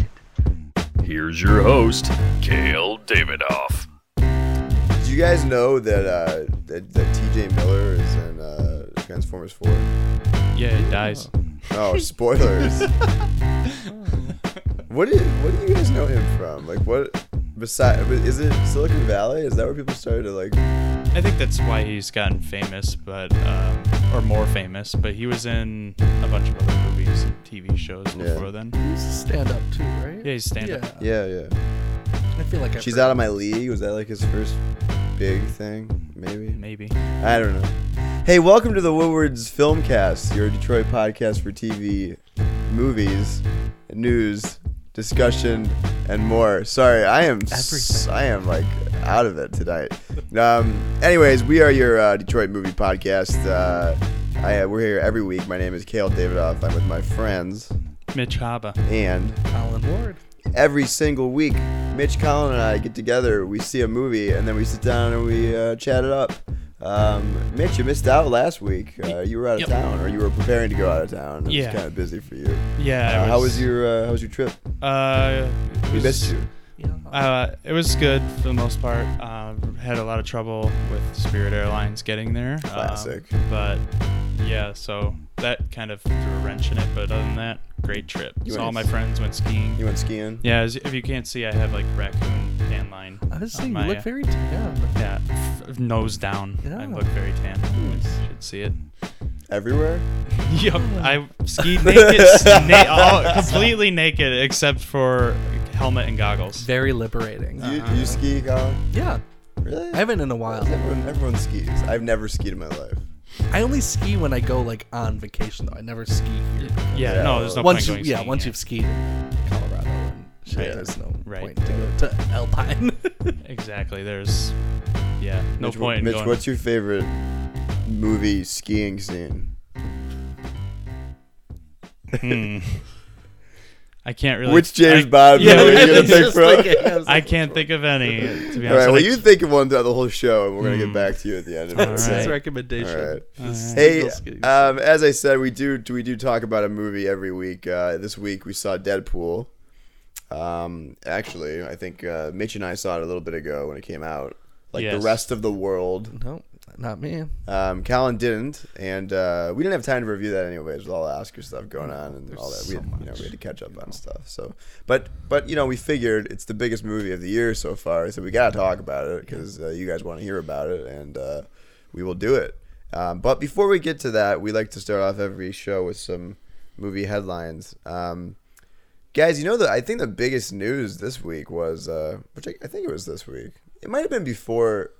it. Here's your host, Kale Davidoff. Did you guys know that uh, that, that T.J. Miller is in uh, Transformers Four? Yeah, it dies. Oh, spoilers! what do what do you guys know him from? Like what? Beside, is it Silicon Valley? Is that where people started to like? I think that's why he's gotten famous, but um, or more famous. But he was in a bunch of other movies and TV shows Yeah. before then. He's stand up too, right? Yeah, he's stand up. Yeah, yeah. I feel like I've She's heard- out of my league. Was that like his first big thing? Maybe. Maybe. I don't know. Hey, welcome to the Woodwards Filmcast, your Detroit podcast for TV, movies, news, discussion, and more. Sorry, I am s- I am like out of it tonight. Um, anyways, we are your uh, Detroit movie podcast. Uh, I, we're here every week. My name is Kale Davidoff. I'm with my friends, Mitch Haba. and Colin Ward. every single week, Mitch, Colin, and I get together. We see a movie, and then we sit down and we uh, chat it up. Um, Mitch, you missed out last week. Uh, you were out of Yep. town, or you were preparing to go out of town. It was kind of busy for you. Yeah. Uh, it how was your uh, How was your trip? Uh, it We was- missed you. Uh, it was good for the most part. Uh, had a lot of trouble with Spirit Airlines getting there. Um, Classic. but yeah, so that kind of threw a wrench in it. But other than that, great trip. You so went- all my friends went skiing. You went skiing. Yeah, as, if you can't see, I have like raccoon tan line. I was on saying my, you look uh, very tan. Yeah, f- nose down. I look very tan. You should see it. Everywhere. Yep, I skied naked, na- all, completely naked except for helmet and goggles. Very liberating. You, you ski, Colin? Yeah, Really? I haven't in a while. Everyone, everyone skis. I've never skied in my life. I only ski when I go like on vacation though. I never ski here. Yeah, Yeah, no, there's no once point you, going yeah, skiing, once you've skied in Colorado and shit, Right. there's no Right. point to go to Alpine. Exactly. There's, yeah, no Mitch, point in Mitch, going. what's your favorite movie skiing scene? Hmm. I can't really. Which James I, Bond yeah, movie are you gonna I pick just from? thinking, I I can't think of any. To be honest, All right. Well, you think of one throughout the whole show, and we're gonna get back to you at the end of All it. right. This recommendation. All right. All right. Hey, Single um, as I said, we do we do talk about a movie every week. Uh, this week we saw Deadpool. Um, actually, I think uh, Mitch and I saw it a little bit ago when it came out. Like Yes. the rest of the world, No, not me. um, Colin didn't, and uh, we didn't have time to review that anyways with all the Oscar stuff going on and all that. We had, you know we had to catch up on stuff. So, but but you know we figured it's the biggest movie of the year so far, so we gotta talk about it because uh, you guys want to hear about it, and uh, we will do it. Um, but before we get to that, we like to start off every show with some movie headlines. Um, guys, you know that I think the biggest news this week was, uh, which I, I think it was this week. It might have been before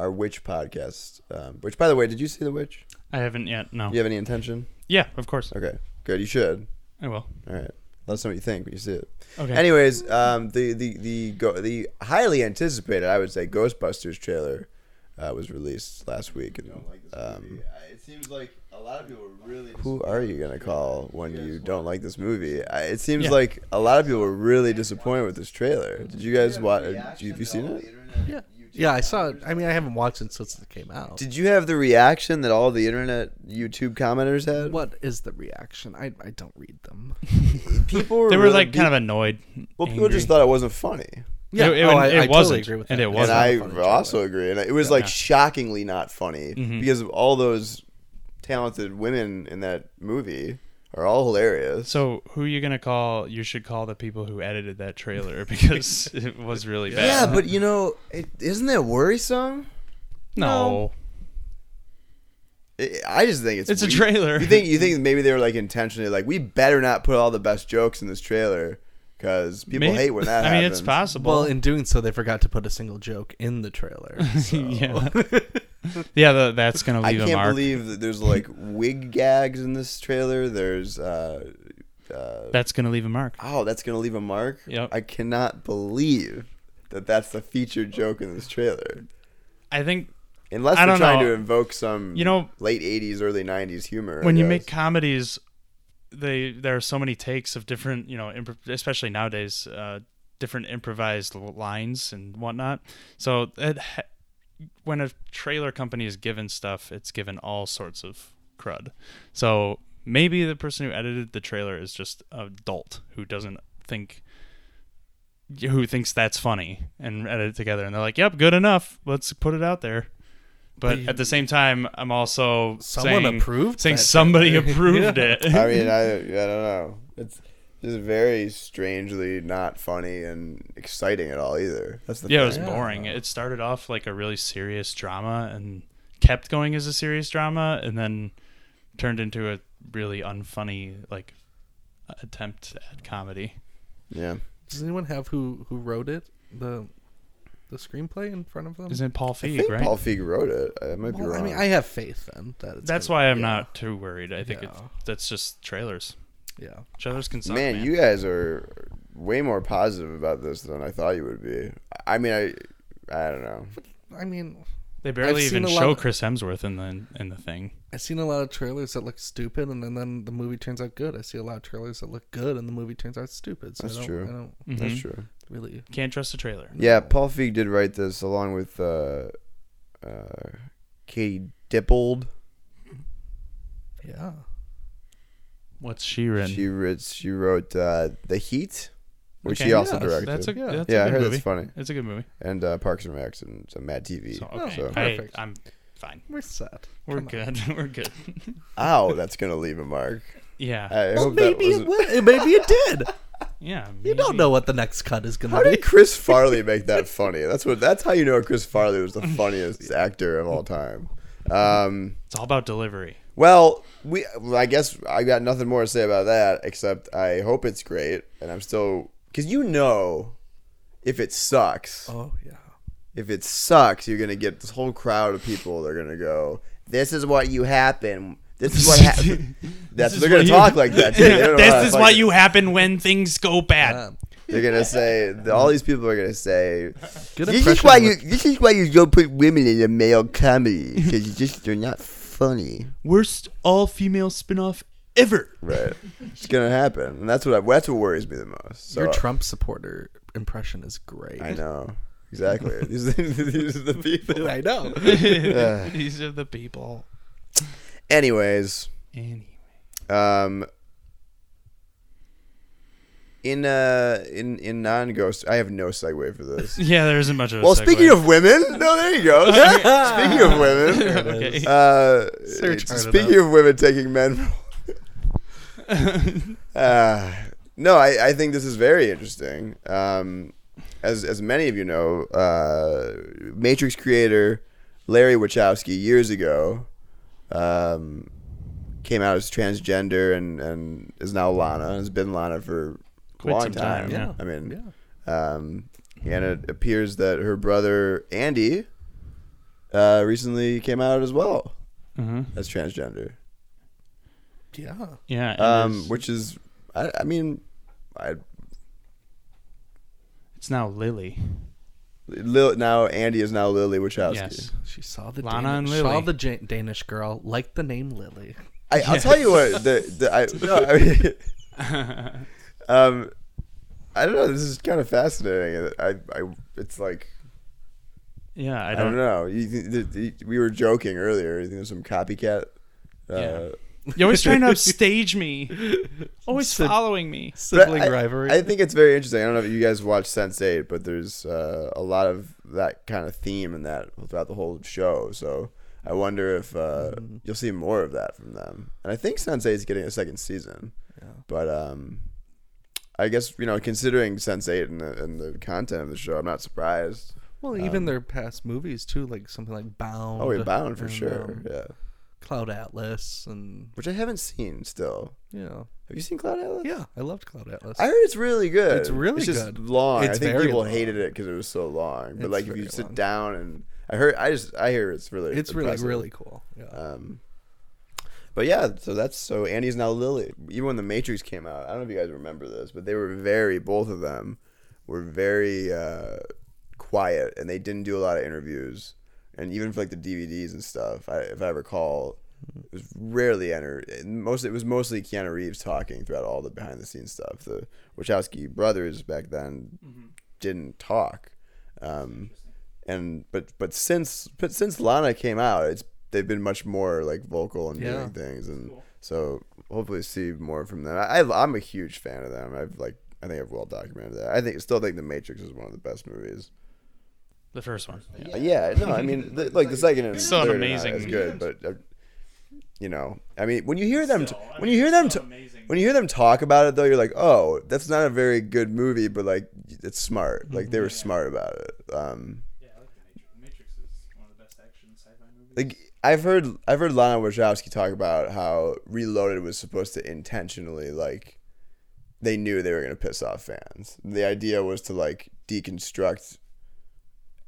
our Witch podcast. Um, which, by the way, did you see the Witch? I haven't yet. No. You have any intention? Yeah, of course. Okay, good. You should. I will. All right. Let us know what you think when you see it. Okay. Anyways, um, the the the go, the highly anticipated, I would say, Ghostbusters trailer uh, was released last week. And, um, It seems like a lot of people were really. who are you gonna call when you don't like this movie? I, it seems Yeah. like a lot of people were really disappointed with this trailer. Did you guys watch? Have you seen it? Yeah, yeah, I saw it. I mean, I haven't watched it since it came out. Did you have the reaction that all the internet YouTube commenters had? what is the reaction? I, I don't read them. People were They were really- like kind of annoyed. Well, people angry. just thought it wasn't funny. Yeah, It- it- oh, I, it I wasn't, agree with and it wasn't. I funny also trailer. agree. And it was like Yeah. shockingly not funny Mhm. because of all those talented women in that movie are all hilarious. So who are you gonna call? You should call the people who edited that trailer because it was really bad. yeah, but you know, it, isn't that worrisome? no, I I just think it's it's a trailer. You think you think maybe they were like intentionally like we better not put all the best jokes in this trailer because people May- hate when that I happens. mean, it's possible. Well, in doing so, they forgot to put a single joke in the trailer. so- yeah, yeah. The, that's gonna I leave a mark. I can't mark. believe that there's like wig gags in this trailer. There's uh, Uh, That's gonna leave a mark. oh, that's gonna leave a mark. Yep. I cannot believe that that's the featured joke in this trailer. I think Unless I they're don't trying know. to invoke some You know- late '80s, early '90s humor. I when you guess. make comedies, they there are so many takes of different, you know, impro- especially nowadays, uh, different improvised lines and whatnot. So it, ha- when a trailer company is given stuff, it's given all sorts of crud. So maybe the person who edited the trailer is just a dolt who doesn't think who thinks that's funny and edit it together and they're like yep good enough let's put it out there but But at the same time i'm also Someone saying, approved saying somebody trailer. approved Yeah. it I mean, I I don't know. It's just very strangely not funny and exciting at all either. That's the yeah it was thing. boring it started off like a really serious drama and kept going as a serious drama and then turned into a really unfunny like attempt at comedy Yeah. Does anyone have who who wrote it? The the screenplay in front of them? isn't it paul I feig think right Paul Feig wrote it. I might be Well, wrong. I mean, I have faith then. That it's that's gonna- why i'm yeah, not too worried i think Yeah. it's that's just trailers Yeah. trailers can suck man, man, you guys are way more positive about this than I thought you would be. I mean, I I don't know. I mean, they barely seen even a lot show of- chris hemsworth in the in the thing I've seen a lot of trailers that look stupid, and then, then the movie turns out good. I see a lot of trailers that look good, and the movie turns out stupid. So That's I don't, true. I don't That's Mhm. true. Really. can't trust a trailer Yeah, Paul Feig did write this along with uh, uh, Katie Dippold. Yeah. what's she written She wrote she wrote uh, The Heat, which Okay, he also yeah, directed. that's a good that's yeah, a I good heard movie it's funny. it's a good movie And uh, Parks and Rec and some Mad TV. so Oh, okay so- Perfect. i'm fine We're set. we're Come on. good we're good Ow, that's gonna leave a mark. yeah I Well, hope that maybe wasn't- it will. Maybe it did. Yeah You don't know what the next cut is gonna How be. did Chris Farley make that funny? That's what. That's how you know Chris Farley was the funniest actor of all time. Um, it's all about delivery well, we. well, I guess I got nothing more to say about that except I hope it's great, and I'm still because you know, if it sucks, Oh yeah. if it sucks, you're gonna get this whole crowd of people. They're gonna go, "This is what you happen." This is what happened. That's is they're gonna what you- talk like that. Too. They don't know how to this is what you happen when things go bad Yeah. They're gonna say. All these people are gonna say. This is why you. This is why you don't put women in a male comedy because you just they're not funny. worst all-female spin-off ever Right. It's gonna happen, and that's what I, that's what worries me the most. So Your Trump supporter impression is great. I know exactly. these, are- these are the people. I know. these are the people Anyways, anyway um, in uh, in in non-ghost, I have no segue for this. yeah there isn't much of a Well, segue. speaking of women, no, there you go. speaking of women, okay uh, Search hard speaking of women taking men. uh, no, I, I think this is very interesting. Um, as as many of you know, uh, Matrix creator Larry Wachowski years ago um, came out as transgender and, and is now Lana. Has been Lana for a Quite long time, time. yeah. I mean, Yeah. um, and it appears that her brother Andy uh, recently came out as well Mhm. as transgender, Yeah. yeah um, which is, I, I mean, I it's now lily Lil, now Andy is now Lily Wachowski. yes She saw the Lana Danish, and saw the Ja- Danish girl, liked the name Lily. I, I'll tell you what. The, the I, no, I mean, um, I don't know. This is kind of fascinating. I, I, it's like yeah i I don't, don't, know. You, think that- the- we were joking earlier. You think there's some copycat? Uh, Yeah. You're always trying to upstage me always Sid- following me Sibling I, rivalry. I think it's very interesting. I don't know if you guys watch Sense Eight, but there's uh, a lot of that kind of theme in that throughout the whole show. So I wonder if uh, Mm-hmm. you'll see more of that from them. And I think Sense Eight is getting a second season. Yeah. But um, I guess you know, considering Sense Eight and the, and the content of the show, I'm not surprised. well, even their past movies too, like something like Bound. Oh, we're bound for and, sure. um, yeah, Cloud Atlas and which I haven't seen still. know, Have you seen Cloud Atlas? yeah, I loved Cloud Atlas. I heard it's really good. It's really good. it's just good. long. It's I think people long. hated it because it was so long. But It's like if you sit long. down and I heard, I just I hear it's really it's really really cool. Yeah. Um, But yeah, so that's so Andy's now Lily. Even when the Matrix came out, I don't know if you guys remember this, but they were very both of them were very uh, quiet and they didn't do a lot of interviews. And even for like the DVDs and stuff, I, if I recall, it was rarely enter. Most it was mostly Keanu Reeves talking throughout all the behind the scenes stuff. The Wachowski brothers back then didn't talk, um, and but but since but since Lana came out, it's they've been much more like vocal and Yeah. doing things, and so hopefully see more from them. I, I I'm a huge fan of them. I've like I think I've well documented that. I think still think The Matrix is one of the best movies. The first one. Yeah. Uh, Yeah, no, I mean, the, like the second and Still third are amazing- as good, but uh, you know, I mean, when you hear them, t- when you hear them, t- when you hear them talk about it, though, you're like, oh, that's not a very good movie, but like, it's smart. Like they were smart about it. Um, Matrix is one of the best action sci-fi movies. like I've heard, I've heard Lana Wachowski talk about how Reloaded was supposed to intentionally like. They knew they were gonna piss off fans. The idea was to like deconstruct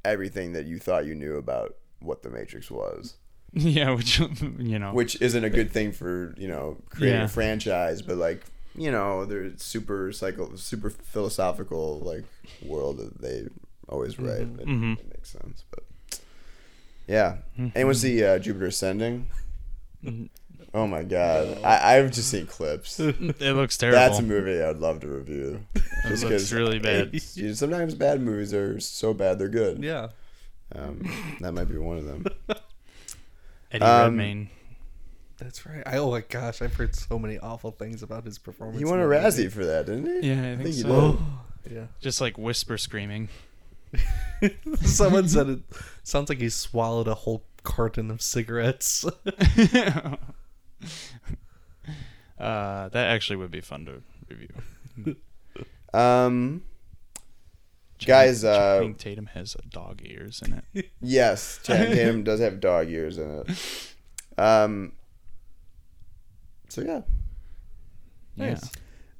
everything that you thought you knew about what the Matrix was. yeah, which you know, which isn't a good thing for you know creating Yeah. a franchise but like you know they're super psycho super philosophical like world that they always write it, Mhm. it makes sense but yeah Mm-hmm. anyone see uh, jupiter ascending oh my god I, i've just seen clips it looks terrible. that's a movie i'd love to review It looks really bad. it's- you- sometimes bad movies are so bad they're good Yeah. um, that might be one of them Eddie Um, Redmayne. That's right. I, oh my gosh, I've heard so many awful things about his performance. he won a in that razzie for that didn't he Yeah, I think he so. did. movie. Yeah. Just like whisper screaming. Someone said it sounds like he swallowed a whole carton of cigarettes. Uh, that actually would be fun to review. um Guys, uh, Channing Tatum has dog ears in it. Yes, Channing Tatum does have dog ears in it. Um. So yeah. Yeah.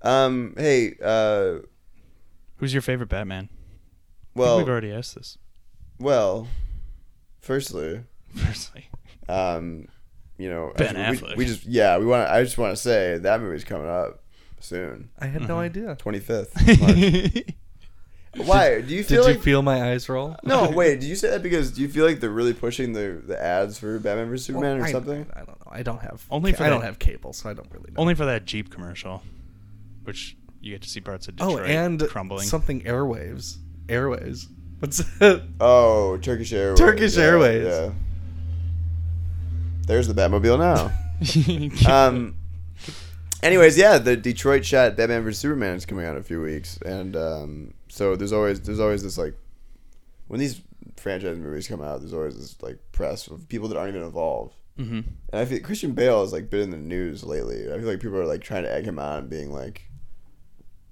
Um. Hey. Uh. Who's your favorite Batman? Well. we've already asked this. Well. Firstly, Firstly, um, you know, Ben actually, Affleck. we, we just yeah we want. I just want to say that movie's coming up soon, I had no mm-hmm. idea. twenty fifth. Why? Do you Did feel you like? feel my eyes roll? no, wait. Did you say that because do you feel like they're really pushing the the ads for Batman vs Superman Well, or I- something? I, don't know. I don't have Only for I don't that- have cable, so I don't really know. only for that Jeep commercial, which you get to see parts of oh, Detroit and crumbling. something Airwaves. Airwaves. What's it? Oh, Turkish Airways. Turkish yeah, Airways. Yeah. There's the Batmobile now. um. Anyways, yeah, the Detroit shot Batman vs Superman is coming out in a few weeks, and um, so there's always there's always this like when these franchise movies come out, there's always this like press of people that aren't even involved. hmm And I feel Christian Bale has like been in the news lately. I feel like people are like trying to egg him on, being like,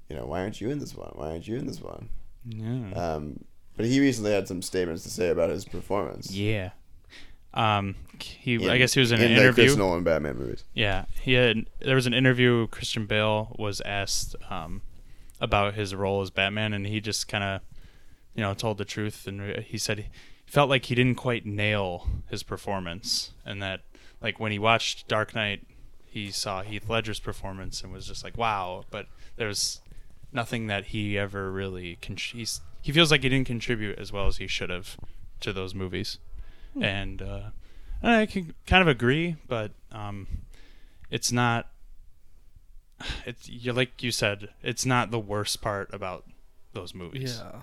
you know, why aren't you in this one? Why aren't you in this one? Yeah. Um, but he recently had some statements to say about his performance. yeah. Um, he. in- I guess he was in, an in the interview. Chris Nolan Batman movies. Yeah, he had. There was an interview. Christian Bale was asked um, about his role as Batman, and he just kind of, you know, told the truth. And re- he said he felt like he didn't quite nail his performance, and that like when he watched Dark Knight, he saw Heath Ledger's performance and was just like, wow. But there's nothing that he ever really. Con- he's, he feels like he didn't contribute as well as he should have to those movies, and uh, I can kind of agree, but um, it's not. It's you like you said. It's not the worst part about those movies. Yeah.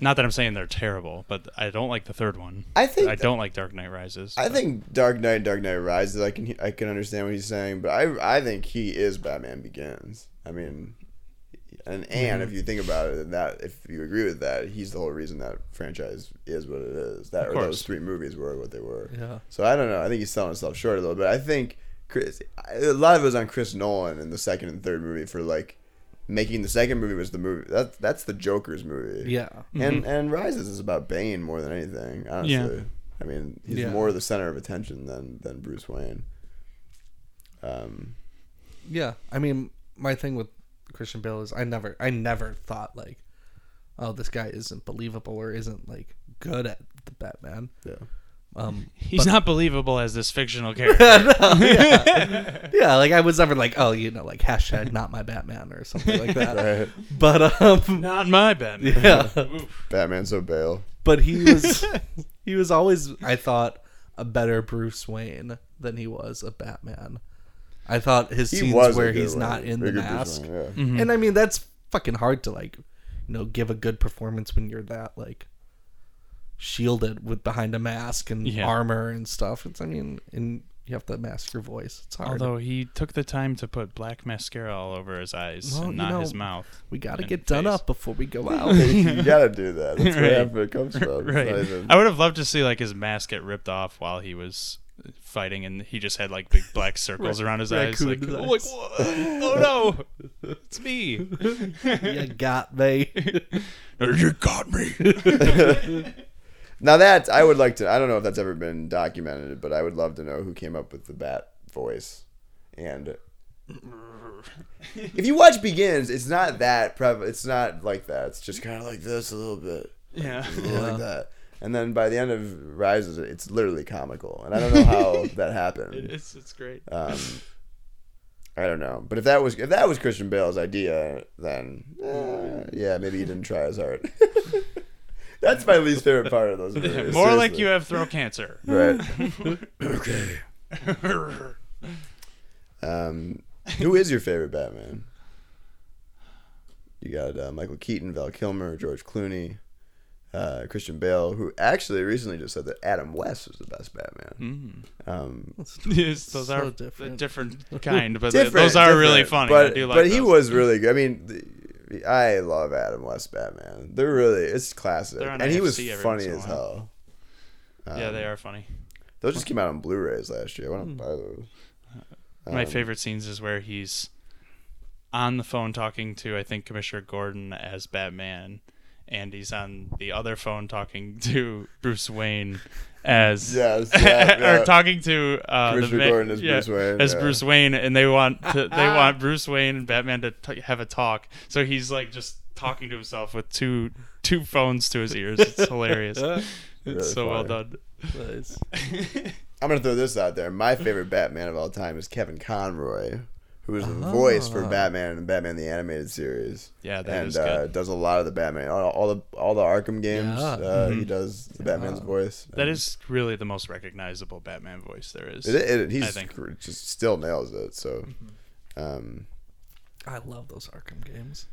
Not that I'm saying they're terrible, but I don't like the third one. I think I don't like Dark Knight Rises. I but- think Dark Knight, Dark Knight Rises. I can I can understand what he's saying, but I I think he is Batman Begins. I mean, and and if you think about it, and that if you agree with that, he's the whole reason that franchise is what it is. That or those three movies were what they were. Yeah. So I don't know. I think he's selling himself short a little bit. I think Chris, a lot of it was on Chris Nolan in the second and third movie for like making the second movie was the movie. That's that's the Joker's movie. Yeah. And and Rises is about Bane more than anything. Honestly, Yeah. I mean he's Yeah. more the center of attention than than Bruce Wayne. Um, Yeah. I mean, my thing with Christian Bale is I never I never thought like, oh, this guy isn't believable or isn't like good at the Batman. yeah. Um, He's but- not believable as this fictional character. yeah. yeah, like I was never like, oh, you know, like hashtag not my Batman or something like that. Right. But um, not my Batman. yeah, Batman so Bale. but he was he was always I thought a better Bruce Wayne than he was a Batman. I thought his He scenes was where he's one. not in the mask, Wayne, yeah. Mm-hmm. and I mean that's fucking hard to like, you know, give a good performance when you're that like shielded with behind a mask and Yeah. armor and stuff. It's I mean, and you have to mask your voice. It's hard. Although he took the time to put black mascara all over his eyes Well, and you not know, his mouth. we got to and get done face. up before we go out. you gotta do that. That's Right. where half of it comes from. Right. even- I would have loved to see like his mask get ripped off while he was fighting, and he just had like big black circles around his eyes. Like, raccoon oh, like, oh no, it's me. you got me. you got me. Now that I would like to, I don't know if that's ever been documented, but I would love to know who came up with the bat voice. And if you watch Begins, it's not that prevalent. It's not like that. It's just kind of like this a little bit, Yeah. a little like that. And then by the end of Rises, it's literally comical. And I don't know how that happened. It's it's great. Um, I don't know, but if that was if that was Christian Bale's idea, then uh, yeah, maybe he didn't try as hard. That's my least favorite part of those movies. More like you have throat cancer. Right. okay. Um, who is your favorite Batman? You got uh, Michael Keaton, Val Kilmer, George Clooney, uh, Christian Bale, who actually recently just said that Adam West was the best Batman. Um, yes, those So are different. different, different kind, but different, those are really funny. But, I do like but he was really good. I mean, the, I love Adam West Batman. They're really it's classic, They're and he was funny as in a while. hell. yeah, Um, they are funny. Those just came out on Blu-rays last year. I want to buy those. My Um, favorite scenes is where he's on the phone talking to I think Commissioner Gordon as Batman, and he's on the other phone talking to Bruce Wayne as Yes, yeah, yeah. or talking to uh, the Commissioner Gordon as yeah, Bruce Wayne, as yeah. Bruce Wayne, and they want to, they want Bruce Wayne and Batman to t- have a talk. So he's like just talking to himself with two two phones to his ears. It's hilarious. It's Really so well done. Nice. I'm gonna throw this out there. My favorite Batman of all time is Kevin Conroy, who is the voice for Batman and Batman the Animated Series. Yeah, that and is uh, does a lot of the Batman, all, all the all the Arkham games. Yeah. Uh, He does the Batman's voice. Mm-hmm. That is really the most recognizable Batman voice there is. It, it, he's I think. just still nails it. So, um, I love those Arkham games.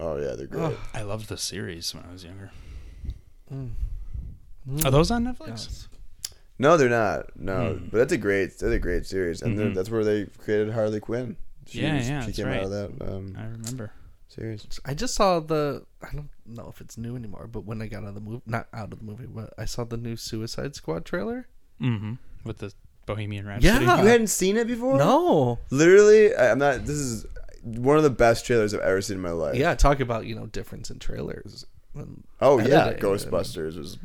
oh yeah, they're great. I loved the series when I was younger. Mm. Are those on Netflix? Yes. No, they're not. No, Hmm. but that's a great, that's a great series, and they're Mhm. that's where they created Harley Quinn. She Yeah, was- yeah, she that's came out right. of that um, I remember. series. I just saw the. I don't know if it's new anymore, but when I got out of the movie, not out of the movie, but I saw the new Suicide Squad trailer. Mm-hmm. With the Bohemian Rhapsody. Yeah. You hadn't seen it before? No. Literally, I'm not. This is one of the best trailers I've ever seen in my life. Yeah, talk about you know difference in trailers. And Oh yeah, editing Ghostbusters was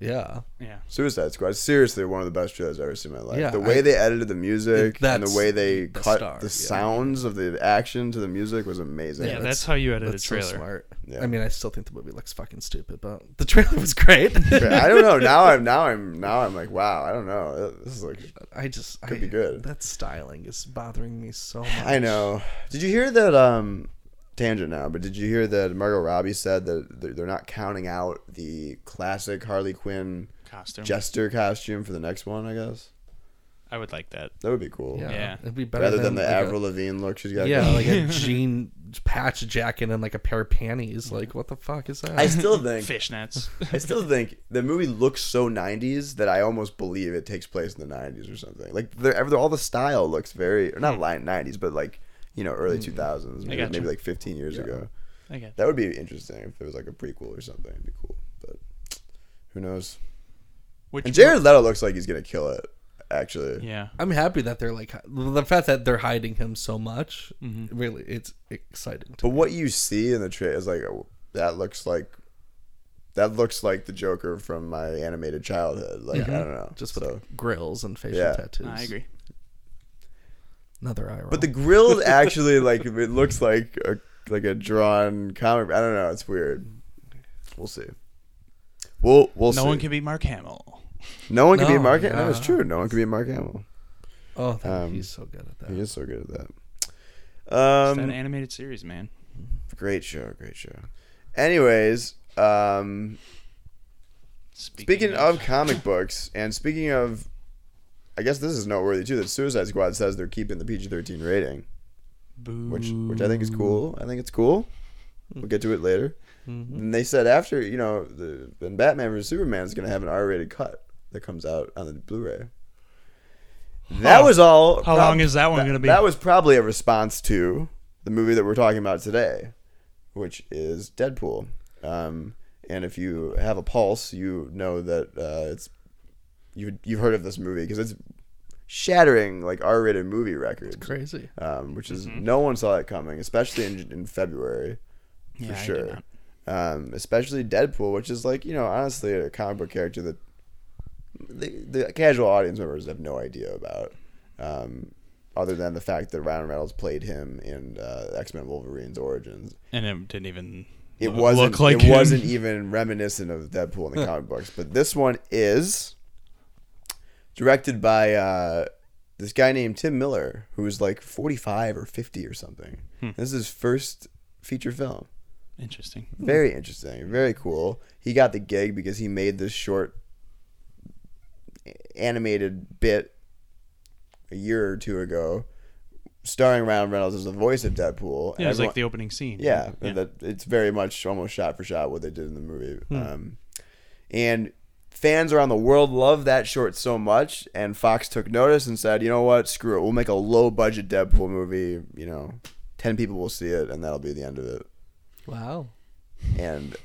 Yeah. Yeah. Suicide Squad. Seriously, one of the best trailers I've ever seen in my life. Yeah, the way I- they edited the music It- and the way they the cut star, the yeah. sounds of the action to the music was amazing. Yeah, that's how you edit a That's trailer. so smart. Yeah. I mean, I still think the movie looks fucking stupid, but the trailer was great. I don't know. Now I'm now I'm now I'm like, wow. I don't know. This is like I just Could I, be good. That styling is bothering me so much. I know. Did you hear that? Um, tangent now, but did you hear that Margot Robbie said that they're they're not counting out the classic Harley Quinn Costume. jester costume for the next one? I guess I would like that. that would be cool. Yeah, Yeah. it'd be better Rather than, than the like a- Avril Lavigne look she's got. yeah, going. like a jean patch jacket and like a pair of panties. Like, what the fuck is that? I still think Fishnets. I still think the movie looks so 90s that I almost believe it takes place in the 90s or something. Like they're, they're- all the style looks very or not mm. 90s, but like you know early 2000s, maybe, gotcha. maybe like 15 years ago. I get That would be interesting if it was like a prequel or something. It'd be cool, but who knows? Which And Jared Leto looks like he's gonna kill it. Actually, Yeah. I'm happy that they're like the fact that they're hiding him so much. Mm-hmm. Really, it's exciting. To but what you see in the trailer is like oh, that looks like that looks like the Joker from my animated childhood. Like I don't know, just with so. grills and facial Yeah. tattoos. I agree. Another eye roll. But the grill actually like it looks like a like a drawn comic. I don't know. It's weird. We'll see. We'll we'll no see. one can beat Mark Hamill. No one can be No, Mark. Hamill. That is yeah. true. No one can be Mark Hamill. Oh, that- Um, he's so good at that. He is so good at that. It's that Um, animated series, man. great show, great show. Anyways, um, speaking of comic books, and speaking of, I guess this is noteworthy too. That Suicide Squad says they're keeping the PG thirteen rating, which which I think is cool. I think it's cool. We'll get to it later. And they said after you know the then Batman vs Superman is going to have an R rated cut that comes out on the Blu-ray. That Huh. was all. How long is that one gonna be? That was probably a response to the movie that we're talking about today, which is Deadpool. Um, and if you have a pulse, you know that uh, it's you you've heard of this movie because it's shattering like R-rated movie records. Crazy. Um, which is Mm-hmm. no one saw it coming, especially in, in February, for Yeah, I did sure. not. Um, especially Deadpool, which is like you know honestly a comic book character that the, the casual audience members have no idea about, um, other than the fact that Ryan Reynolds played him in uh, X Men Wolverine's Origins. And it didn't even It lo- wasn't. look like it him. wasn't even reminiscent of Deadpool in the comic books, but this one is directed by uh, this guy named Tim Miller, who's like forty-five or fifty or something. Hmm. This is his first feature film. Interesting. Very interesting. Very cool. He got the gig because he made this short animated bit a year or two ago, starring Ryan Reynolds as the voice of Deadpool. Yeah, it was Everyone- like the opening scene. yeah, yeah. That, it's very much almost shot for shot what they did in the movie. Hmm. Um, and fans around the world love that short so much, and Fox took notice and said, you know what, screw it, we'll make a low budget Deadpool movie. You know, ten people will see it, and that'll be the end of it. Wow. And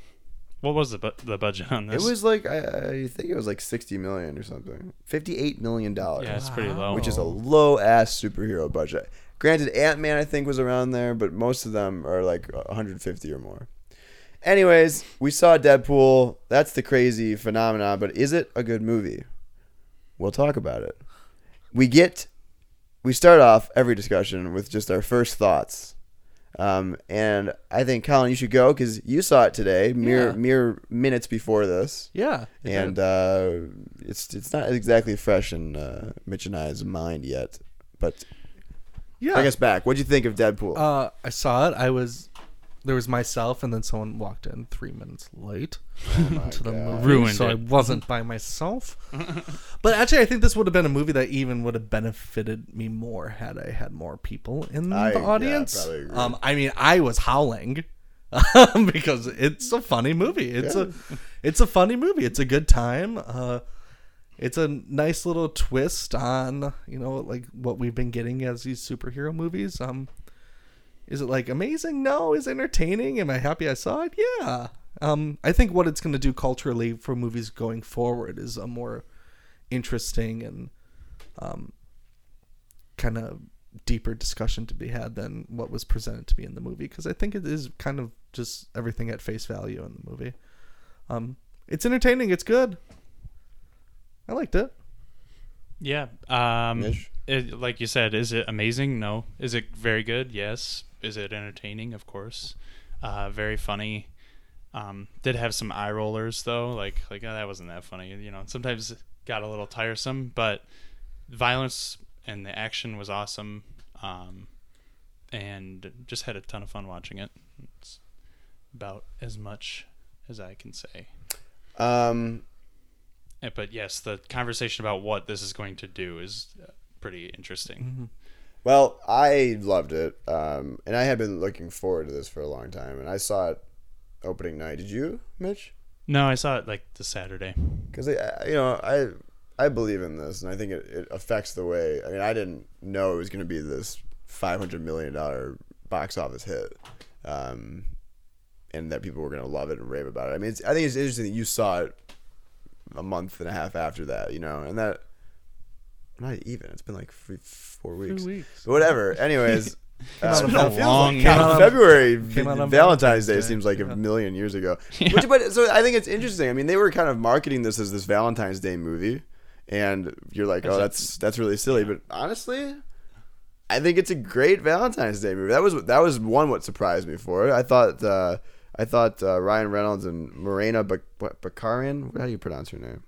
What was the bu- the budget on this? it was like I, I think it was like sixty million or something, fifty-eight million dollars. yeah, it's pretty low. which is a low ass superhero budget. Granted, Ant Man I think was around there, but most of them are like 150 or more. Anyways, we saw Deadpool. That's the crazy phenomenon. But is it a good movie? We'll talk about it. We get, we start off every discussion with just our first thoughts. Um, and I think Colin, you should go because you saw it today, mere Yeah. mere minutes before this Yeah. and uh, it's it's not exactly fresh in uh, Mitch and I's mind yet. But yeah. I guess back. What'd you think of Deadpool? Uh, I saw it. I was there was myself, and then someone walked in three minutes late to the God. movie, Ruined so I wasn't by myself. but actually, I think this would have been a movie that even would have benefited me more had I had more people in I- the yeah, audience. probably agree. um, I mean, I was howling. because it's a funny movie. It's a it's a funny movie. It's a good time. Uh, it's a nice little twist on you know like what we've been getting as these superhero movies. Um, is it like amazing? No. Is it entertaining? Am I happy I saw it? Yeah. Um, I think what it's going to do culturally for movies going forward is a more interesting and um, kind of deeper discussion to be had than what was presented to me in the movie because I think it is kind of just everything at face value in the movie. Um, it's entertaining. It's good. I liked it. Yeah. Um, it, like you said, is it amazing? No. Is it very good? Yes. Is it entertaining? Of course. Uh, very funny. Um, did have some eye rollers though, like like oh, that wasn't that funny. You know, sometimes it got a little tiresome, but violence and the action was awesome, um, and just had a ton of fun watching it. It's about as much as I can say. Um, Eh, But yes, the conversation about what this is going to do is uh, pretty interesting. Well, I loved it, um, and I had been looking forward to this for a long time, and I saw it opening night. Did you, Mitch? No, I saw it like the Saturday. Because you know, I I believe in this, and I think it, it affects the way. I mean, I didn't know it was going to be this five hundred million dollar box office hit, um, and that people were going to love it and rave about it. I mean, it's, I think it's interesting that you saw it a month and a half after that, you know, and that not even. It's been like three, four weeks. weeks. But whatever. Anyways. out uh, on it a feels long- like Came out February, came out Valentine's Valentine's Day Day. seems like a million years ago. Which, but so I think it's interesting. I mean, they were kind of marketing this as this Valentine's Day movie, and you're like, oh, that's that's really silly. But honestly, I think it's a great Valentine's Day movie. That was that was one what surprised me for it. I thought uh, I thought uh, Ryan Reynolds and Morena Bac- what, Baccarin. How do you pronounce her name?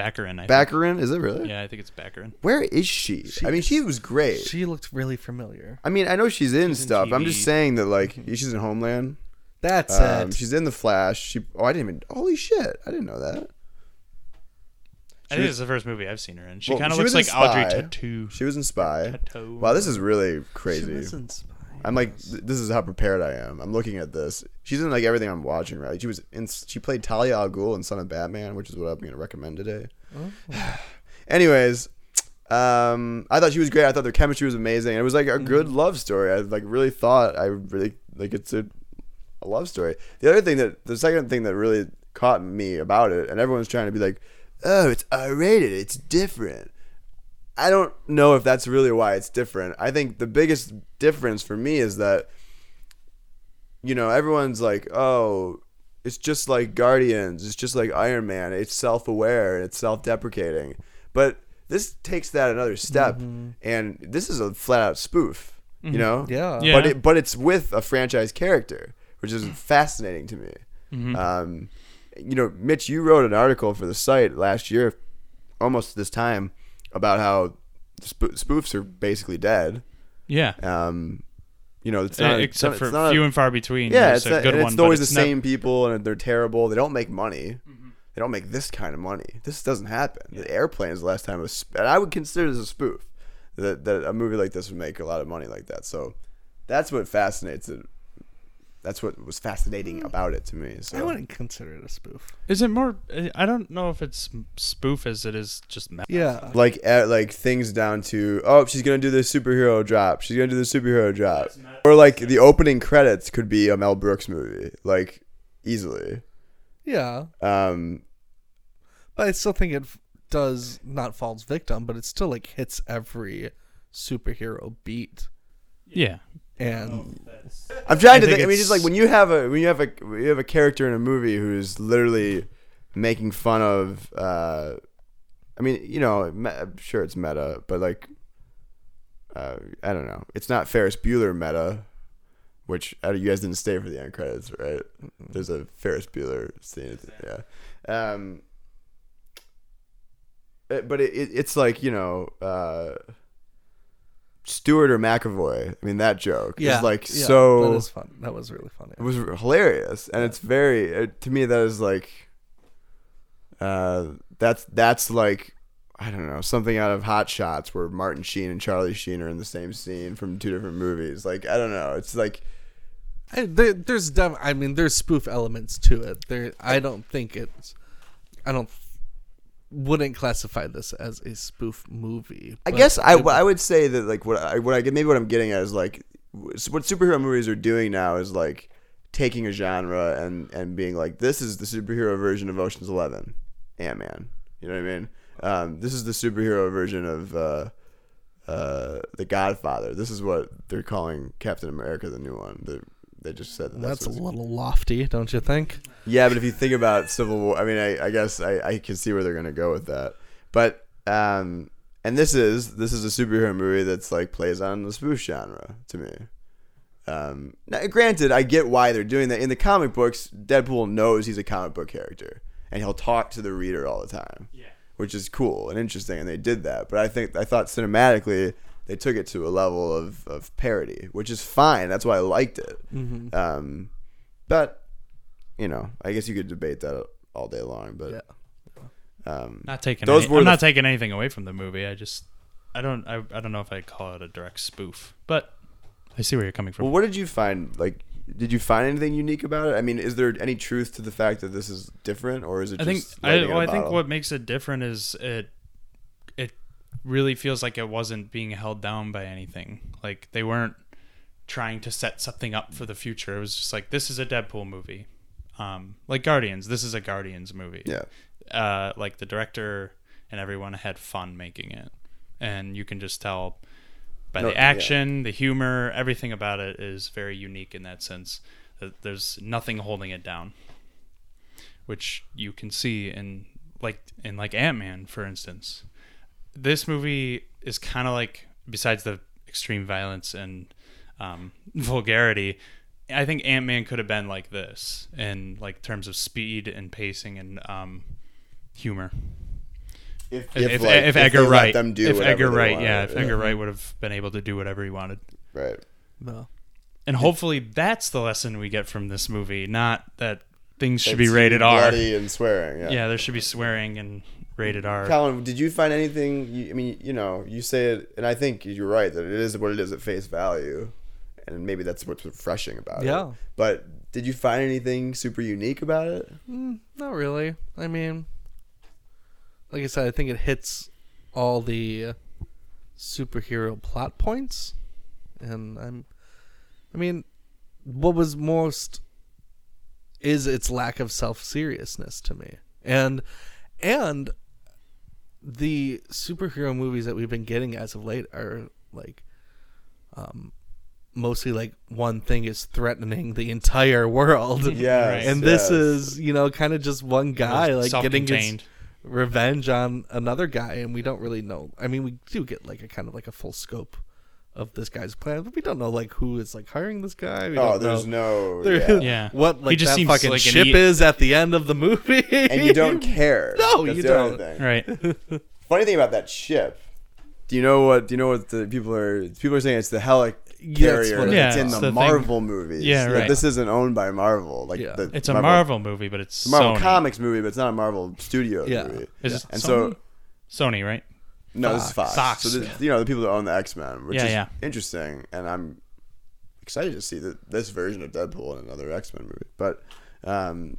Baccarin. I think. Is it really? Yeah, I think it's Baccarin. Where is she? I mean, she was great. She looked really familiar. I mean, I know she's in in stuff. I'm just saying that like she's in Homeland. That's Um, it. she's in the Flash. She oh I didn't even holy shit I didn't know that. I think it's the first movie I've seen her in. She Well, kind of she looks was like Audrey Spy. Tattoo. She was in Spy. Tattoo. Wow, this is really She crazy. was in Spy. I'm like th- this is how prepared I am. I'm looking at this. She's in like everything I'm watching. Right? She was in. She played Talia al Ghul in Son of Batman, which is what I'm going to recommend today. Anyways, um, I thought she was great. I thought their chemistry was amazing. It was like a good love story. I like really thought I really like it's a, a love story. The other thing that the second thing that really caught me about it, and everyone's trying to be like, oh, it's R rated. It's different. I don't know if that's really why it's different. I think the biggest difference for me is that you know, everyone's like, "Oh, it's just like Guardians, it's just like Iron Man. It's self-aware it's self-deprecating." But this takes that another step mm-hmm. and this is a flat-out spoof, you mm-hmm. know? Yeah. Yeah. But it, but it's with a franchise character, which is fascinating to me. Mm-hmm. Um, you know, Mitch, you wrote an article for the site last year, almost this time, about how sp- spoofs are basically dead. yeah. Um, you know, it's Uh, not except it's for not a- few and far between. yeah, it's, a not- good one, it's always the it's same people, and they're terrible. They don't make money. They don't make this kind of money. This doesn't happen. The airplane is the last time was, sp- and I would consider this a spoof. That that a movie like this would make a lot of money like that. So that's what fascinates it. That's what was fascinating about it to me. So I wouldn't consider it a spoof. Is it more? I don't know if it's spoof as it is just meta. Yeah. like uh, like things down to oh she's gonna do the superhero drop she's gonna do the superhero drop or like the opening credits could be a Mel Brooks movie like easily Yeah. um But I still think it does not falls victim, but it still like hits every superhero beat. Yeah. And I'm trying I to think think I mean just it's- like when you have a when you have a when you have a character in a movie who's literally making fun of uh I mean you know I'm sure it's meta but like uh I don't know it's not Ferris Bueller meta which uh, you guys didn't stay for the end credits, right? There's a Ferris Bueller scene. Yeah. Um, it- but it, it, it's like you know, uh, Stewart or McAvoy. I mean, that joke yeah, is like yeah, so. That is fun. That was really funny. it was hilarious, and it's very it, to me that is like, uh, that's that's like. I don't know something out of Hot Shots where Martin Sheen and Charlie Sheen are in the same scene from two different movies. Like I don't know, it's like I, there, there's def- I mean, there's spoof elements to it. There, I don't think it's. I don't. Wouldn't classify this as a spoof movie. I guess I, I would say that like what I what I maybe what I'm getting at is like what superhero movies are doing now is like taking a genre and and being like this is the superhero version of Ocean's Eleven, Ant Man. You know what I mean? Um, this is the superhero version of uh, uh, the Godfather. This is what they're calling Captain America, the new one. They they just said that that's, That's a little lofty, don't you think? yeah, but if you think about Civil War, I mean, I, I guess I, I can see where they're gonna go with that. But um, and this is this is a superhero movie that's like plays on the spoof genre to me. Um, now, granted, I get why they're doing that. In the comic books, Deadpool knows he's a comic book character, and he'll talk to the reader all the time, yeah. which is cool and interesting. And they did that. But I think I thought cinematically they took it to a level of, of parody, which is fine. That's why I liked it. Um, but you know, I guess you could debate that all day long. But Yeah. um, Not taking. Those any, were I'm not f- taking anything away from the movie. I just, I don't, I, I don't know if I'd call it a direct spoof, but I see where you're coming from. well, what did you find? Like, did you find anything unique about it? I mean, is there any truth to the fact that this is different, or is it I think just? I, lightning in well, a I think what makes it different is it it really feels like it wasn't being held down by anything. Like they weren't trying to set something up for the future. It was just like this is a Deadpool movie. Um, like Guardians, this is a Guardians movie. Yeah. Uh, like the director and everyone had fun making it, and you can just tell by No, the yeah. action, the humor, everything about it is very unique in that sense. That There's nothing holding it down which you can see in like in like Ant Man, for instance. This movie is kind of like, besides the extreme violence and um, vulgarity, I think Ant Man could have been like this in like terms of speed and pacing and um, humor. If, if, like, if, they Edgar Wright, them do if Edgar they Wright, wanted, yeah, if Edgar Wright would have been able to do whatever he wanted, right. Well, and hopefully that's the lesson we get from this movie, not that things should be rated R. bloody and swearing. Yeah. Yeah, there should be swearing and rated R. Colin, did you find anything? You, I mean, you know, you say it, and I think you're right that it is what it is at face value, and maybe that's what's refreshing about it. Yeah. But did you find anything super unique about it? Mm, not really. I mean, like I said, I think it hits all the superhero plot points, and I'm. I mean, what was most is its lack of self seriousness to me, and and the superhero movies that we've been getting as of late are like um mostly like one thing is threatening the entire world. Yes, and this yes. is you know kind of just one guy like getting his revenge on another guy and we don't really know. I mean we do get like a kind of like a full scope of this guy's plan but we don't know like who is like hiring this guy we Oh, don't there's know no. there- yeah. Yeah. what He like just that seems fucking like ship idiot. is at the end of the movie And you don't care. No, That's you the don't. thing. Right. Funny thing about that ship. Do you know what? Do you know what the people are? People are saying it's the helicarrier Yeah, that's what it is. in Yeah, the, it's the thing. Marvel movies. Yeah, That right. This isn't owned by Marvel. Like Yeah. the It's a Marvel, movie, but it's a Marvel Sony. Comics movie, but it's not a Marvel Studios Yeah. movie. Is it And Sony? so Sony, right? No, this is Fox. Fox, So this, yeah. you know the people that own the X Men, which Yeah, is yeah. interesting, and I'm excited to see that this version of Deadpool in another X Men movie. But um,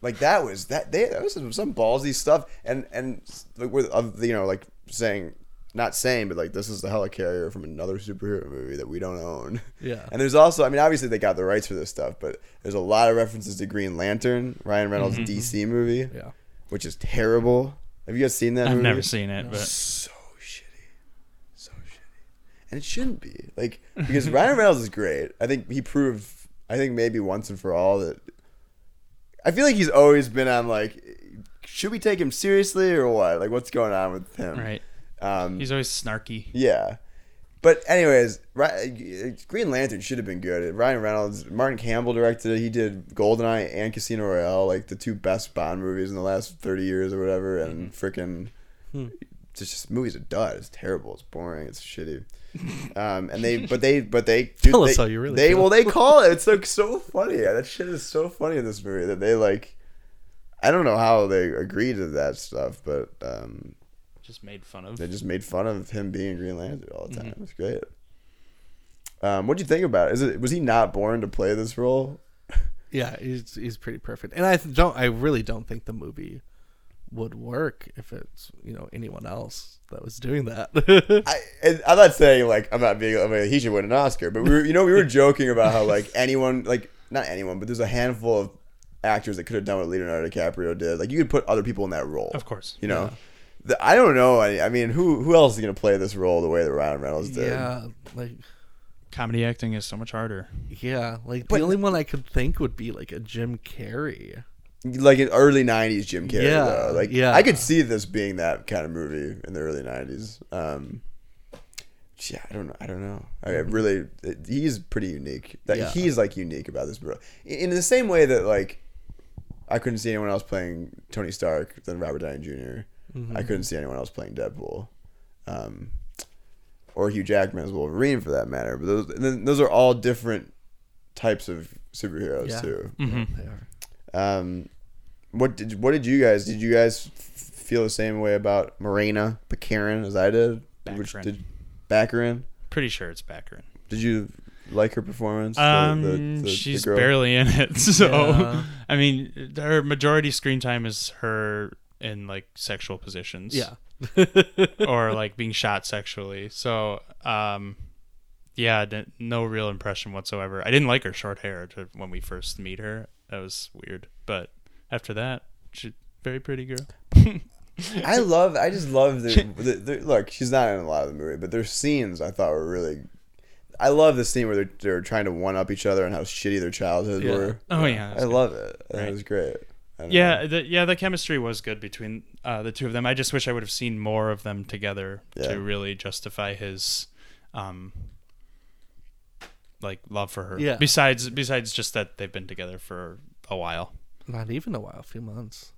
like that was that they that was some, some ballsy stuff, and and like with uh, you know like saying not saying, but like this is the helicarrier from another superhero movie that we don't own. Yeah. And there's also, I mean, obviously they got the rights for this stuff, but there's a lot of references to Green Lantern, Ryan Reynolds' DC movie, Mm-hmm. yeah which is terrible. Have you guys seen that? I've movie? never seen it, but so shitty, so shitty, and it shouldn't be like because Ryan Reynolds is great. I think he proved. I think maybe once and for all that. I feel like he's always been on like, should we take him seriously or what? Like, what's going on with him? right. Um, He's always snarky. yeah. But anyways, Green Lantern should have been good. Ryan Reynolds, Martin Campbell directed it. He did Goldeneye and Casino Royale, like the two best Bond movies in the last thirty years or whatever. And freaking, it's just movie's are dud. It's terrible. It's boring. It's shitty. Um, and they, but they, but they, do, Tell they, us how you really They, feel. well, they call it. It's like so funny. That shit is so funny in this movie that they like. I don't know how they agreed to that stuff, but um, Just made fun of. they just made fun of him being Green Lantern all the time. Mm-hmm. It's great. Um, what do you think about it? Is it was he not born to play this role? yeah he's he's pretty perfect and i don't i really don't think the movie would work if it's you know anyone else that was doing that I I'm not saying like I'm not being I mean, he should win an Oscar, but we were you know we were joking about how like anyone like not anyone, but there's a handful of actors that could have done what Leonardo DiCaprio did. Like you could put other people in that role, Of course. You know, The- I don't know. I, I mean, who who else is gonna play this role the way that Ryan Reynolds did? yeah like Comedy acting is so much harder. yeah like But- the only one i could think would be like a jim carrey like an early '90s Jim Carrey. Yeah, though. like yeah. I could see this being that kind of movie in the early '90s. Um, yeah, I don't know. I don't know. I really, it, he's pretty unique. That Yeah. he's like unique about this, bro. In in the same way that like I couldn't see anyone else playing Tony Stark than Robert Downey junior I couldn't see anyone else playing Deadpool. Um, or Hugh Jackman as Wolverine for that matter. But those those are all different types of superheroes Yeah. too. Mm-hmm. they are Um, what did what did you guys did you guys f- feel the same way about Morena Baccarin as I did? Which Baccarin. did Baccarin? Pretty sure it's Baccarin. Did you like her performance? Um, the- the- the she's girl? barely in it, so Yeah. I mean, her majority screen time is her in like sexual positions, yeah or like being shot sexually. So, um, yeah, d- no real impression whatsoever. I didn't like her short hair to, when we first meet her. That was weird, but after that, she very pretty girl. I love. I just love the, the, the look. She's not in a lot of the movie, but their scenes I thought were really. I love the scene where they're, they're trying to one up each other and how shitty their childhoods Yeah. were. Oh yeah, I love it. That Right. was great. I don't Yeah, know. the, yeah, the chemistry was good between uh, the two of them. I just wish I would have seen more of them together Yeah. to really justify his, um, like love for her. Yeah. Besides, besides just that they've been together for a while. not even a while a few months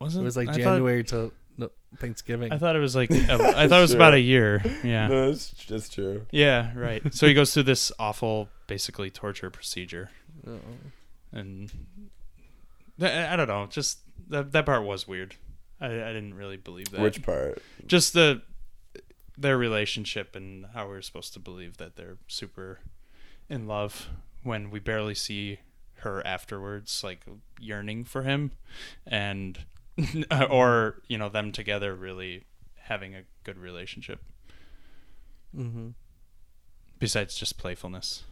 Wasn't it was like I thought- january to no, Thanksgiving. I thought it was like a, I thought it was about a year. Yeah. No, it's just true. Yeah, right. So he goes through this awful, basically torture procedure, Oh. and I, I don't know. Just that that part was weird. I, I didn't really believe that. Which part? Just the their relationship and how we're supposed to believe that they're super in love when we barely see her afterwards, like yearning for him, and or you know them together really having a good relationship. Mm-hmm. Besides just playfulness.